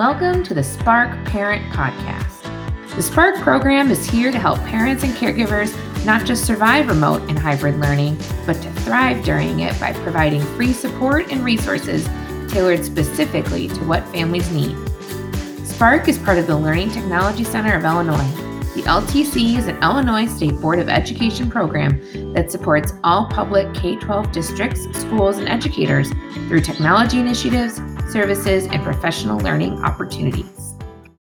Welcome to the Spark Parent Podcast. The Spark program is here to help parents and caregivers not just survive remote and hybrid learning, but to thrive during it by providing free support and resources tailored specifically to what families need. Spark is part of the Learning Technology Center of Illinois. The LTC is an Illinois State Board of Education program that supports all public K 12 districts, schools, and educators through technology initiatives, services, and professional learning opportunities.